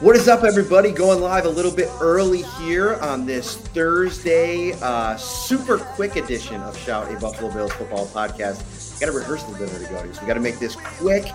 What is up, everybody? Going live a little bit early here on this Thursday, uh, super quick edition of Shout, a Buffalo Bills football podcast. Got a rehearsal dinner to go so we got to make this quick.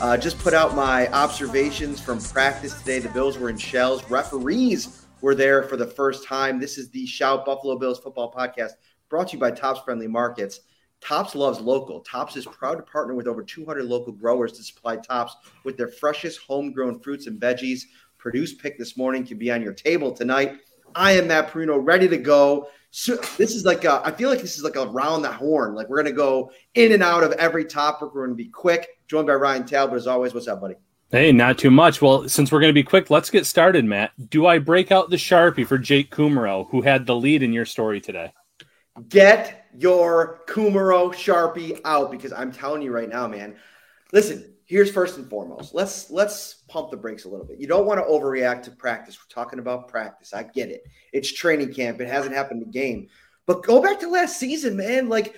Uh, just put out my observations from practice today. The Bills were in shells. Referees were there for the first time. This is the Shout Buffalo Bills football podcast brought to you by Tops Friendly Markets. Tops loves local. Tops is proud to partner with over 200 local growers to supply Tops with their freshest homegrown fruits and veggies. Purdue's pick this morning can be on your table tonight. I am Matt Parrino, ready to go. So this is like a, I feel like this is like a round the horn. Like we're gonna go in and out of every topic. We're gonna be quick. Joined by Ryan Talbot as always. What's up, buddy? Hey, not too much. Well, since we're going to be quick, let's get started, Matt. Do I break out the Sharpie for Jake Kumerow, who had the lead in your story today? Get your Kumerow Sharpie out because I'm telling you right now, man. Listen, here's first and foremost. Let's let's pump the brakes a little bit. You don't want to overreact to practice. We're talking about practice. I get it. It's training camp. It hasn't happened in game. But go back to last season, man. Like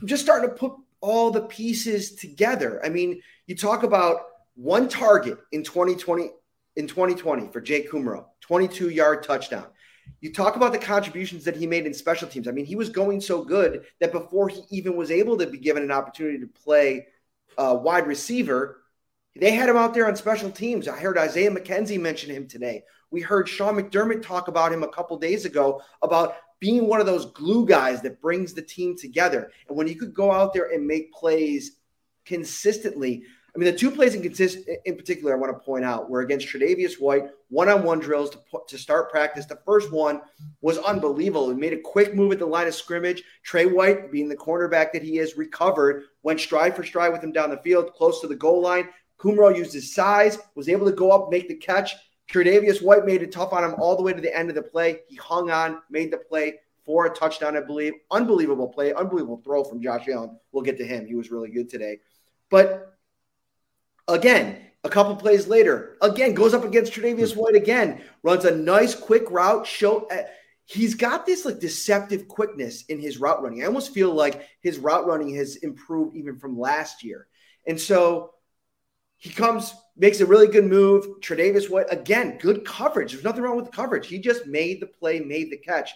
I'm just starting to put all the pieces together. I mean, you talk about one target in 2020 in 2020 for Jake Kumerow, 22 yard touchdown. You talk about the contributions that he made in special teams. I mean, he was going so good that before he even was able to be given an opportunity to play uh, wide receiver, they had him out there on special teams. I heard Isaiah McKenzie mention him today. We heard Sean McDermott talk about him a couple days ago about being one of those glue guys that brings the team together. And when you could go out there and make plays consistently, I mean, the two plays in, consist- in particular I want to point out were against Tre'Davious White, one-on-one drills to, to start practice. The first one was unbelievable. He made a quick move at the line of scrimmage. Tre White, being the cornerback that he is, recovered, went stride for stride with him down the field, close to the goal line. Kumerow used his size, was able to go up, make the catch. Tre'Davious White made it tough on him all the way to the end of the play. He hung on, made the play for a touchdown, I believe. Unbelievable play, unbelievable throw from Josh Allen. We'll get to him. He was really good today. But Again, a couple plays later, again goes up against Tre'Davious White again, runs a nice quick route. Show uh, he's got this like deceptive quickness in his route running. I almost feel like his route running has improved even from last year. And so he comes, makes a really good move. Tre'Davious White again, good coverage. There's nothing wrong with the coverage. He just made the play, made the catch.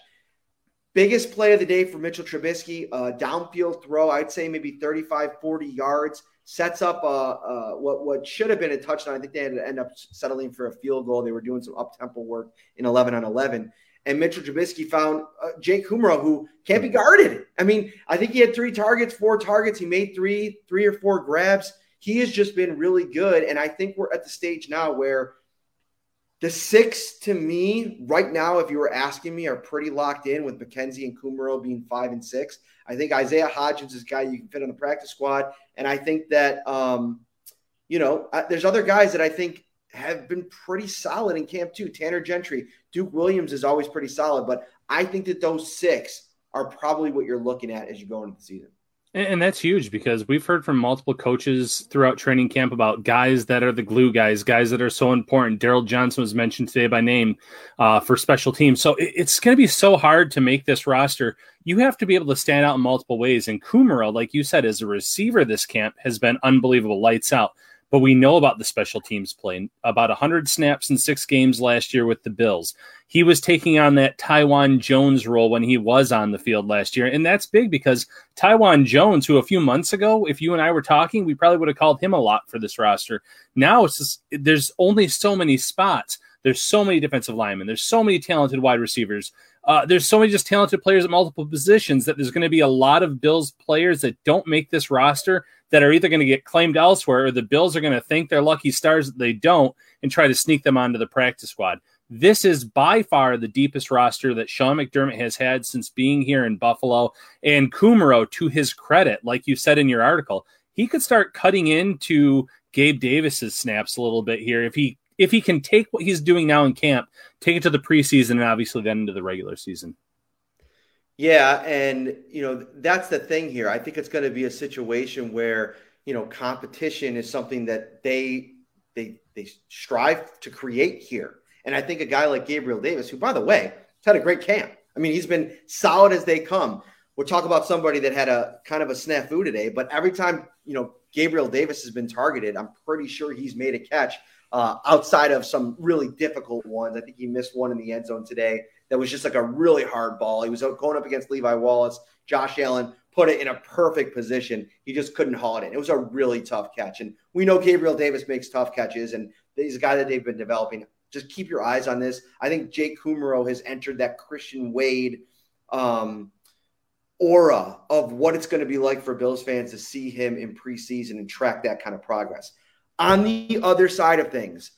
Biggest play of the day for Mitchell Trubisky, uh, downfield throw. I'd say maybe 35, 40 yards sets up uh, uh, what what should have been a touchdown. I think they had to end up settling for a field goal. They were doing some up tempo work in 11 on 11. And Mitchell Trubisky found uh, Jake Kumerow, who can't be guarded. I mean, I think he had three targets, four targets. He made three, three or four grabs. He has just been really good. And I think we're at the stage now where the six to me right now, if you were asking me, are pretty locked in with McKenzie and Kumerow being five and six. I think Isaiah Hodgins is a guy you can fit on the practice squad. And I think that, um, you know, there's other guys that I think have been pretty solid in camp too. Tanner Gentry, Duke Williams is always pretty solid, but I think that those six are probably what you're looking at as you go into the season. And that's huge because we've heard from multiple coaches throughout training camp about guys that are the glue guys, guys that are so important. Darryl Johnson was mentioned today by name uh, for special teams. So it's going to be so hard to make this roster. You have to be able to stand out in multiple ways. And Kumerow, like you said, as a receiver this camp has been unbelievable, lights out but we know about the special teams play. About 100 snaps in six games last year with the Bills. He was taking on that Taiwan Jones role when he was on the field last year. And that's big because Taiwan Jones, who a few months ago, if you and I were talking, we probably would have called him a lot for this roster. Now it's just, there's only so many spots. There's so many defensive linemen. There's so many talented wide receivers. Uh, there's so many just talented players at multiple positions that there's going to be a lot of Bills players that don't make this roster that are either going to get claimed elsewhere or the Bills are going to thank their lucky stars that they don't and try to sneak them onto the practice squad. This is by far the deepest roster that Sean McDermott has had since being here in Buffalo. And Kumerow, to his credit, like you said in your article, he could start cutting into Gabe Davis's snaps a little bit here if he if he can take what he's doing now in camp, take it to the preseason and obviously then into the regular season. Yeah, and you know that's the thing here. I think it's going to be a situation where you know competition is something that they they they strive to create here. And I think a guy like Gabriel Davis, who by the way had a great camp. I mean, he's been solid as they come. We'll talk about somebody that had a kind of a snafu today, but every time you know Gabriel Davis has been targeted, I'm pretty sure he's made a catch uh, outside of some really difficult ones. I think he missed one in the end zone today that was just like a really hard ball. He was going up against Levi Wallace. Josh Allen put it in a perfect position. He just couldn't haul it in. It was a really tough catch. And we know Gabriel Davis makes tough catches, and he's a guy that they've been developing. Just keep your eyes on this. I think Jake Kumerow has entered that Christian Wade um, aura of what it's going to be like for Bills fans to see him in preseason and track that kind of progress. On the other side of things,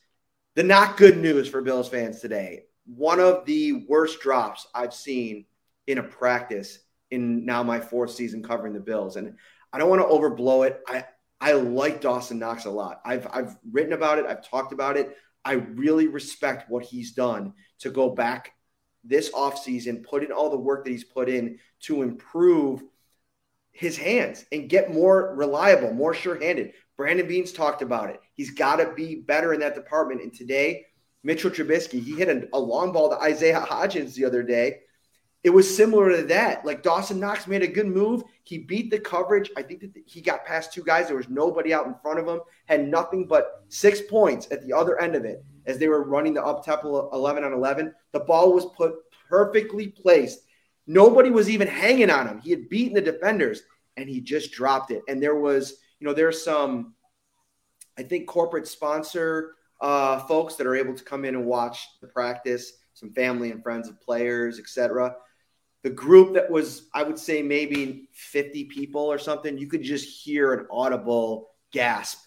the not good news for Bills fans today one of the worst drops I've seen in a practice in now my fourth season covering the Bills. And I don't want to overblow it. I I like Dawson Knox a lot. I've I've written about it. I've talked about it. I really respect what he's done to go back this offseason, put in all the work that he's put in to improve his hands and get more reliable, more sure-handed. Brandon Beane's talked about it. He's got to be better in that department. And today, Mitchell Trubisky, he hit a, a long ball to Isaiah Hodgins the other day. It was similar to that. Like Dawson Knox made a good move. He beat the coverage. I think that he got past two guys. There was nobody out in front of him. Had nothing but six points at the other end of it as they were running the up tempo 11 on 11. The ball was put perfectly placed. Nobody was even hanging on him. He had beaten the defenders and he just dropped it. And there was, you know, there's some, I think, corporate sponsor uh, folks that are able to come in and watch the practice, some family and friends of players, etc. The group that was, I would say, maybe 50 people or something, you could just hear an audible gasp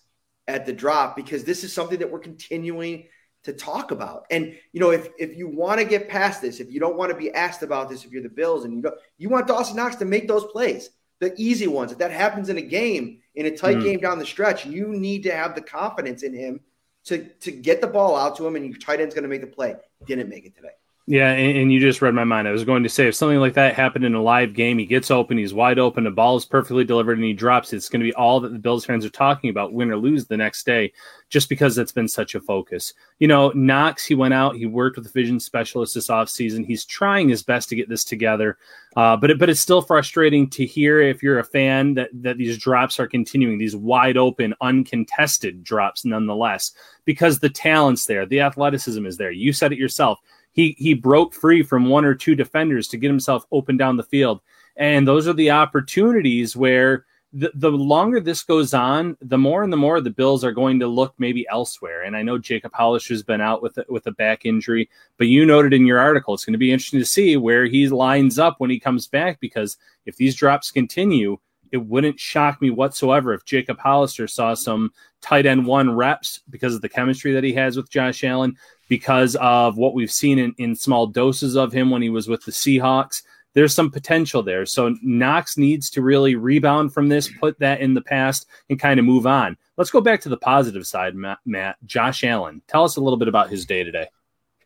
at the drop because this is something that we're continuing to talk about. And you know, if if you want to get past this, if you don't want to be asked about this, if you're the Bills and you don't, you want Dawson Knox to make those plays, the easy ones. If that happens in a game, in a tight mm. game down the stretch, you need to have the confidence in him to to get the ball out to him, and your tight end's going to make the play. Didn't make it today. Yeah, and, and, you just read my mind. I was going to say if something like that happened in a live game, he gets open, he's wide open, the ball is perfectly delivered, and he drops. It's going to be all that the Bills fans are talking about, win or lose the next day, just because it's been such a focus. You know, Knox, he went out, he worked with the vision specialist this offseason. He's trying his best to get this together, uh, but it, but it's still frustrating to hear if you're a fan that that these drops are continuing, these wide open, uncontested drops, nonetheless, because the talent's there, the athleticism is there. You said it yourself he he broke free from one or two defenders to get himself open down the field. And those are the opportunities where the, the longer this goes on, the more and the more the Bills are going to look maybe elsewhere. And I know Jacob Hollister's been out with with a back injury, but you noted in your article it's going to be interesting to see where he lines up when he comes back because if these drops continue, it wouldn't shock me whatsoever if Jacob Hollister saw some tight end one reps because of the chemistry that he has with Josh Allen, because of what we've seen in, in small doses of him when he was with the Seahawks. There's some potential there. So Knox needs to really rebound from this, put that in the past, and kind of move on. Let's go back to the positive side, Matt. Matt. Josh Allen, tell us a little bit about his day today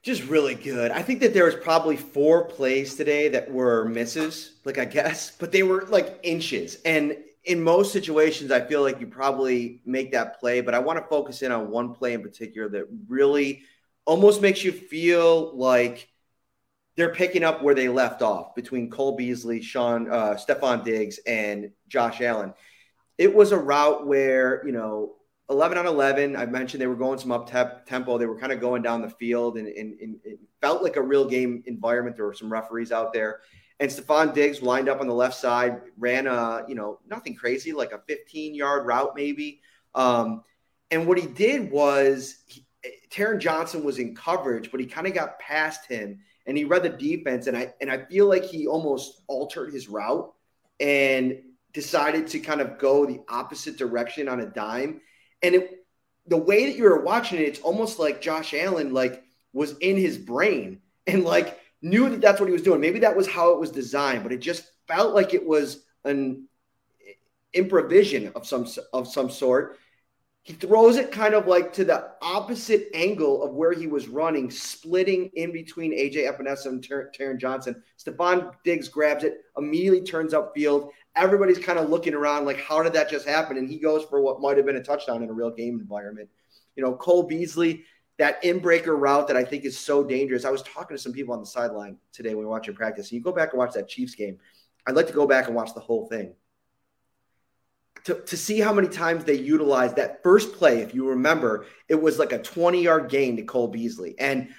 just really good. I think that there was probably four plays today that were misses, like I guess, but they were like inches. And in most situations, I feel like you probably make that play, but I want to focus in on one play in particular that really almost makes you feel like they're picking up where they left off between Cole Beasley, Sean, uh, Stefon Diggs, and Josh Allen. It was a route where, you know, 11 on 11, I mentioned they were going some up tempo. They were kind of going down the field and, and, and it felt like a real game environment. There were some referees out there. And Stefon Diggs lined up on the left side, ran a, you know, nothing crazy, like a 15 yard route maybe. Um, and what he did was he, Taron Johnson was in coverage, but he kind of got past him and he read the defense. And I and I feel like he almost altered his route and decided to kind of go the opposite direction on a dime. And it, the way that you were watching it, it's almost like Josh Allen like was in his brain and like knew that that's what he was doing. Maybe that was how it was designed, but it just felt like it was an improvision of some of some sort. He throws it kind of like to the opposite angle of where he was running, splitting in between AJ Epenesa and Ter- Taron Johnson. Stefon Diggs grabs it, immediately turns upfield. Everybody's kind of looking around like, how did that just happen? And he goes for what might have been a touchdown in a real game environment. You know, Cole Beasley that inbreaker route that I think is so dangerous. I was talking to some people on the sideline today when we were watching practice. And you go back and watch that Chiefs game. I'd like to go back and watch the whole thing to, to see how many times they utilized that first play. If you remember, it was like a 20 yard gain to Cole Beasley. And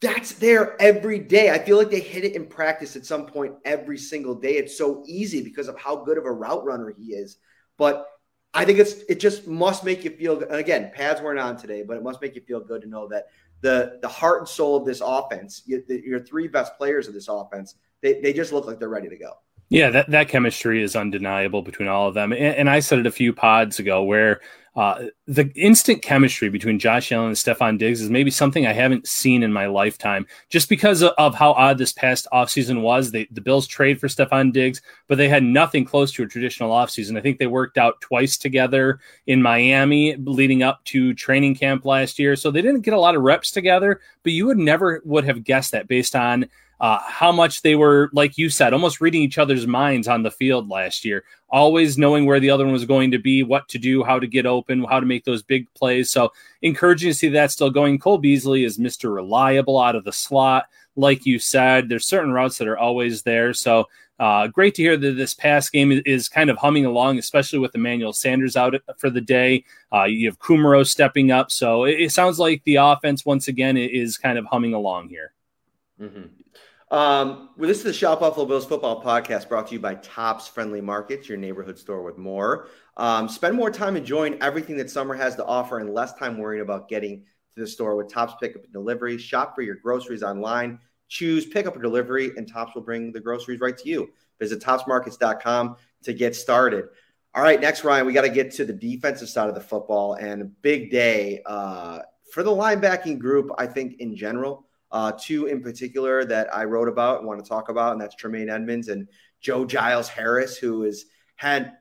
that's there every day. I feel like they hit it in practice at some point every single day. It's so easy because of how good of a route runner he is. But I think it's it just must make you feel good. Again, pads weren't on today, but it must make you feel good to know that the the heart and soul of this offense, you, the, your three best players of this offense, they, they just look like they're ready to go. Yeah, that, that chemistry is undeniable between all of them. And, and I said it a few pods ago where uh, the instant chemistry between Josh Allen and Stefon Diggs is maybe something I haven't seen in my lifetime, just because of how odd this past offseason was. They, the Bills trade for Stefon Diggs, but they had nothing close to a traditional offseason. I think they worked out twice together in Miami leading up to training camp last year. So they didn't get a lot of reps together, but you would never would have guessed that based on uh, how much they were, like you said, almost reading each other's minds on the field last year, always knowing where the other one was going to be, what to do, how to get open, how to make those big plays. So encouraging to see that still going. Cole Beasley is Mr. Reliable out of the slot. Like you said, there's certain routes that are always there. So uh, great to hear that this pass game is kind of humming along, especially with Emmanuel Sanders out for the day. Uh, you have Kumerow stepping up. So it, it, sounds like the offense, once again, is kind of humming along here. Mm-hmm. Um, well, this is the Shout Buffalo Bills football podcast brought to you by Tops Friendly Markets, your neighborhood store with more. Um, spend more time enjoying everything that summer has to offer and less time worrying about getting to the store with Tops Pickup and Delivery. Shop for your groceries online. Choose pickup or delivery, and Tops will bring the groceries right to you. Visit topsmarkets.com to get started. All right, next, Ryan, we got to get to the defensive side of the football and a big day uh, for the linebacking group, I think, in general. Uh, two in particular that I wrote about and want to talk about, and that's Tremaine Edmunds and Joe Giles Harris, who has had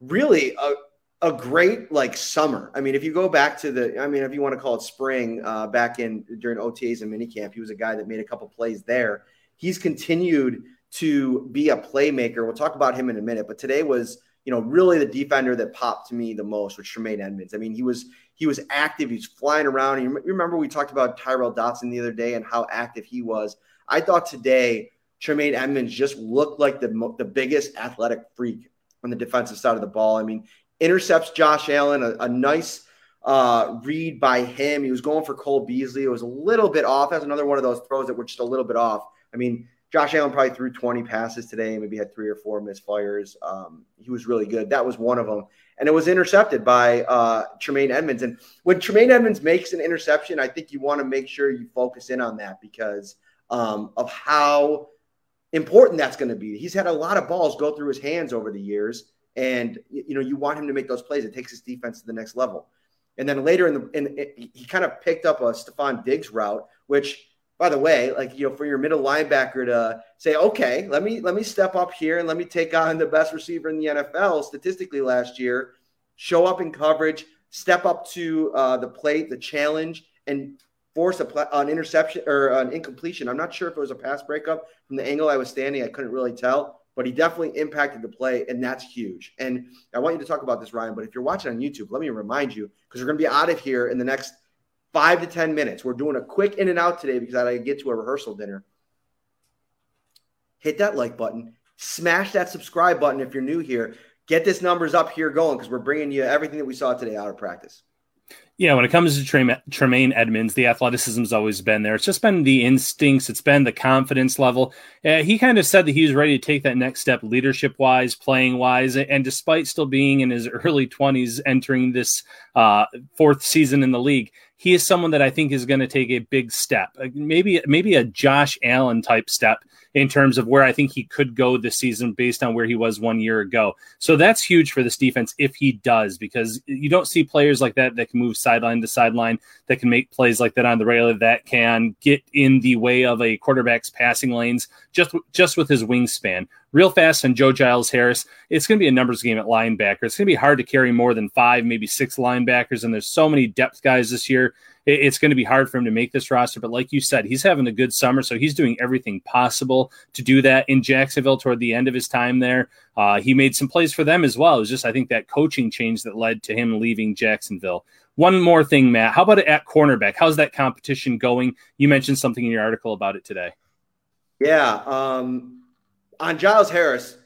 really a, a great like summer. I mean, if you go back to the, I mean, if you want to call it spring, uh, back in during OTAs and minicamp, he was a guy that made a couple plays there. He's continued to be a playmaker. We'll talk about him in a minute, but today was you know, really the defender that popped to me the most was Tremaine Edmunds. I mean, he was he was active. He's flying around. You remember we talked about Tyrel Dodson the other day and how active he was. I thought today Tremaine Edmunds just looked like the the biggest athletic freak on the defensive side of the ball. I mean, intercepts Josh Allen, a, a nice uh, read by him. He was going for Cole Beasley. It was a little bit off. That's another one of those throws that were just a little bit off. I mean, Josh Allen probably threw 20 passes today, maybe had three or four misfires. Um, he was really good. That was one of them. And it was intercepted by uh, Tremaine Edmunds. And when Tremaine Edmunds makes an interception, I think you want to make sure you focus in on that because um, of how important that's going to be. He's had a lot of balls go through his hands over the years. And, you know, you want him to make those plays. It takes his defense to the next level. And then later in the, in, he kind of picked up a Stefon Diggs route, which – by the way, like you know, for your middle linebacker to say, okay, let me let me step up here and let me take on the best receiver in the NFL statistically last year, show up in coverage, step up to uh, the plate, the challenge, and force a, an interception or an incompletion. I'm not sure if it was a pass breakup from the angle I was standing. I couldn't really tell, but he definitely impacted the play, and that's huge. And I want you to talk about this, Ryan. But if you're watching on YouTube, let me remind you because we're going to be out of here in the next five to ten minutes. We're doing a quick in and out today because I get to a rehearsal dinner. Hit that like button, smash that subscribe button if you're new here. Get this numbers up here going because we're bringing you everything that we saw today out of practice. Yeah, when it comes to Tremaine Edmunds, the athleticism's always been there. It's just been the instincts, it's been the confidence level. Uh, he kind of said that he was ready to take that next step, leadership wise, playing wise, and despite still being in his early 20s, entering this uh, fourth season in the league, he is someone that I think is going to take a big step, maybe maybe a Josh Allen type step in terms of where I think he could go this season based on where he was one year ago. So that's huge for this defense if he does, because you don't see players like that that can move sideline to sideline, that can make plays like that on the regular, that can get in the way of a quarterback's passing lanes just just with his wingspan. Real fast on Joe Giles Harris. It's going to be a numbers game at linebacker. It's going to be hard to carry more than five, maybe six linebackers, and there's so many depth guys this year it's going to be hard for him to make this roster. But like you said, he's having a good summer, so he's doing everything possible to do that in Jacksonville toward the end of his time there. Uh, he made some plays for them as well. It was just, I think, that coaching change that led to him leaving Jacksonville. One more thing, Matt. How about at cornerback? How's that competition going? You mentioned something in your article about it today. Yeah. Um, on Giles Harris,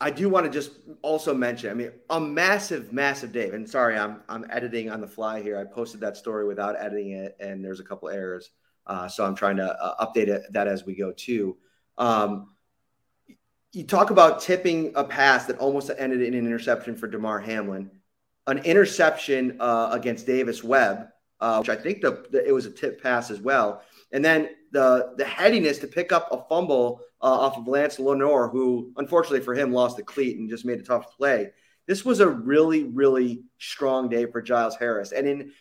I do want to just also mention, I mean, a massive, massive day. And sorry, I'm I'm editing on the fly here. I posted that story without editing it, and there's a couple errors. Uh, so I'm trying to uh, update it, that as we go too. Um, you talk about tipping a pass that almost ended in an interception for Damar Hamlin, an interception uh, against Davis Webb, uh, which I think the, the, it was a tip pass as well, and then the the headiness to pick up a fumble uh, off of Lance Lenoir, who unfortunately for him lost the cleat and just made a tough play. This was a really, really strong day for Giles Harris. And in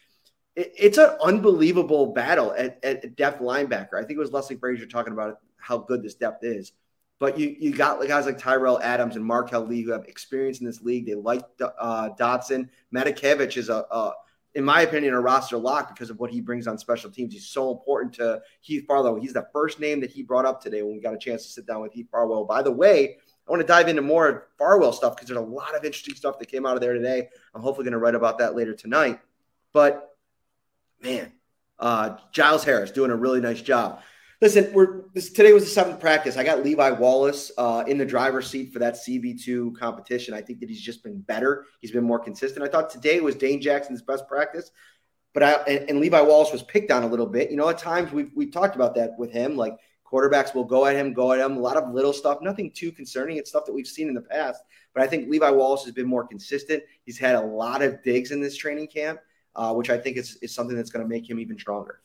it, it's an unbelievable battle at, at depth linebacker. I think it was Leslie Frazier talking about how good this depth is. But you you got guys like Tyrell Adams and Marquel Lee who have experience in this league. They like uh, Dodson. Matakevich is a, a in my opinion, a roster lock because of what he brings on special teams. He's so important to Heath Farwell. He's the first name that he brought up today when we got a chance to sit down with Heath Farwell. By the way, I want to dive into more Farwell stuff because there's a lot of interesting stuff that came out of there today. I'm hopefully going to write about that later tonight. But man, uh, Giles Harris doing a really nice job. Listen, we're this, today was the seventh practice. I got Levi Wallace uh, in the driver's seat for that CB2 competition. I think that he's just been better. He's been more consistent. I thought today was Dane Jackson's best practice, but I and, and Levi Wallace was picked on a little bit. You know, at times we've we've talked about that with him. Like quarterbacks will go at him, go at him. A lot of little stuff, nothing too concerning. It's stuff that we've seen in the past. But I think Levi Wallace has been more consistent. He's had a lot of digs in this training camp, uh, which I think is, is something that's going to make him even stronger.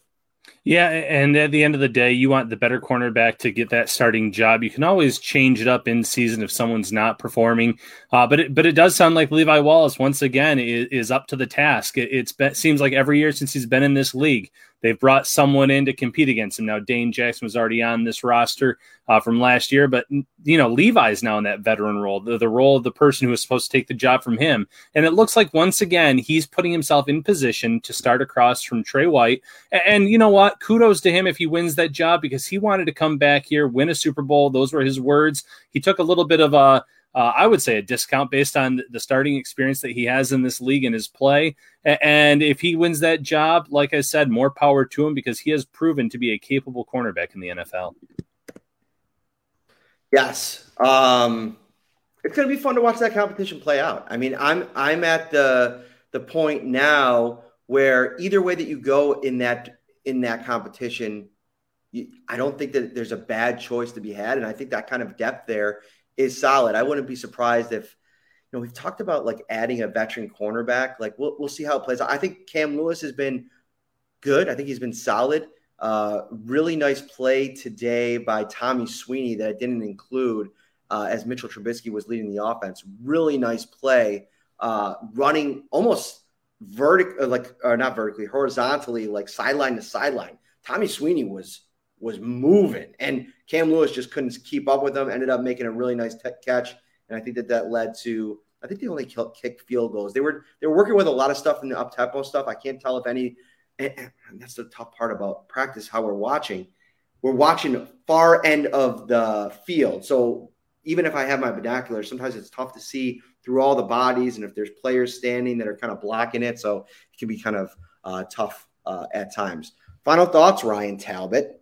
Yeah, and at the end of the day, you want the better cornerback to get that starting job. You can always change it up in season if someone's not performing, uh, but it, but it does sound like Levi Wallace once again is, is up to the task. It it's been, seems like every year since he's been in this league, They've brought someone in to compete against him. Now, Dane Jackson was already on this roster uh, from last year, but, you know, Levi's now in that veteran role, the, the role of the person who was supposed to take the job from him. And it looks like once again, he's putting himself in position to start across from Tre White. And, and you know what? Kudos to him if he wins that job because he wanted to come back here, win a Super Bowl. Those were his words. He took a little bit of a, uh, I would say a discount based on the starting experience that he has in this league and his play. And if he wins that job, like I said, more power to him because he has proven to be a capable cornerback in the NFL. Yes. Um, it's going to be fun to watch that competition play out. I mean, I'm I'm at the the point now where either way that you go in that in that competition, you, I don't think that there's a bad choice to be had, and I think that kind of depth there is solid. I wouldn't be surprised if you know we've talked about like adding a veteran cornerback. Like we'll we'll see how it plays. I think Cam Lewis has been good. I think he's been solid. Uh, really nice play today by Tommy Sweeney that I didn't include uh, as Mitchell Trubisky was leading the offense. Really nice play, uh, running almost vertical, uh, like or not vertically, horizontally, like sideline to sideline. Tommy Sweeney was was moving, and Cam Lewis just couldn't keep up with them. Ended up making a really nice catch, and I think that that led to. I think they only kicked field goals. They were they were working with a lot of stuff in the up tempo stuff. I can't tell if any. And that's the tough part about practice. How we're watching, we're watching far end of the field. So even if I have my binoculars, sometimes it's tough to see through all the bodies and if there's players standing that are kind of blocking it. So it can be kind of uh, tough uh, at times. Final thoughts, Ryan Talbot.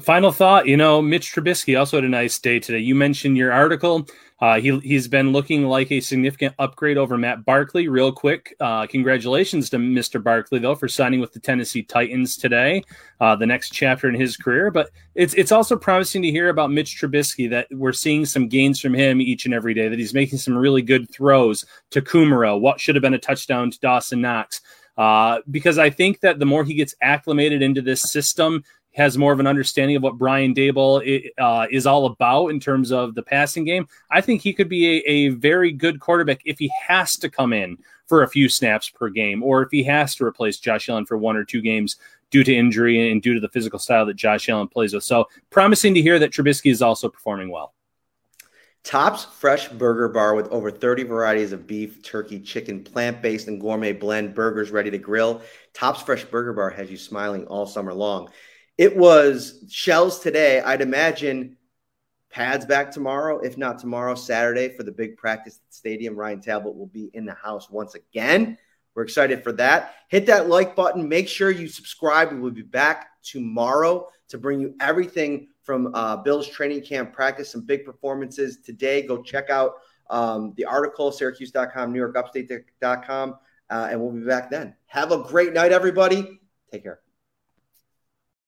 Final thought, you know, Mitch Trubisky also had a nice day today. You mentioned your article. Uh, he, he's been looking like a significant upgrade over Matt Barkley. Real quick, uh, congratulations to Mr. Barkley, though, for signing with the Tennessee Titans today, uh, the next chapter in his career. But it's, it's also promising to hear about Mitch Trubisky that we're seeing some gains from him each and every day, that he's making some really good throws to Kumerow, what should have been a touchdown to Dawson Knox. Uh, because I think that the more he gets acclimated into this system, has more of an understanding of what Brian Daboll uh, is all about in terms of the passing game, I think he could be a, a, very good quarterback if he has to come in for a few snaps per game, or if he has to replace Josh Allen for one or two games due to injury and due to the physical style that Josh Allen plays with. So promising to hear that Trubisky is also performing well. Tops Fresh Burger Bar with over 30 varieties of beef, turkey, chicken, plant based, and gourmet blend burgers ready to grill. Tops Fresh Burger Bar has you smiling all summer long. It was shells today. I'd imagine pads back tomorrow, if not tomorrow, Saturday for the big practice the stadium. Ryan Talbot will be in the house once again. We're excited for that. Hit that like button. Make sure you subscribe. We will be back tomorrow to bring you everything from uh, Bill's training camp practice, some big performances today. Go check out um, the article, syracuse.com, newyorkupstate.com, uh, and we'll be back then. Have a great night, everybody. Take care.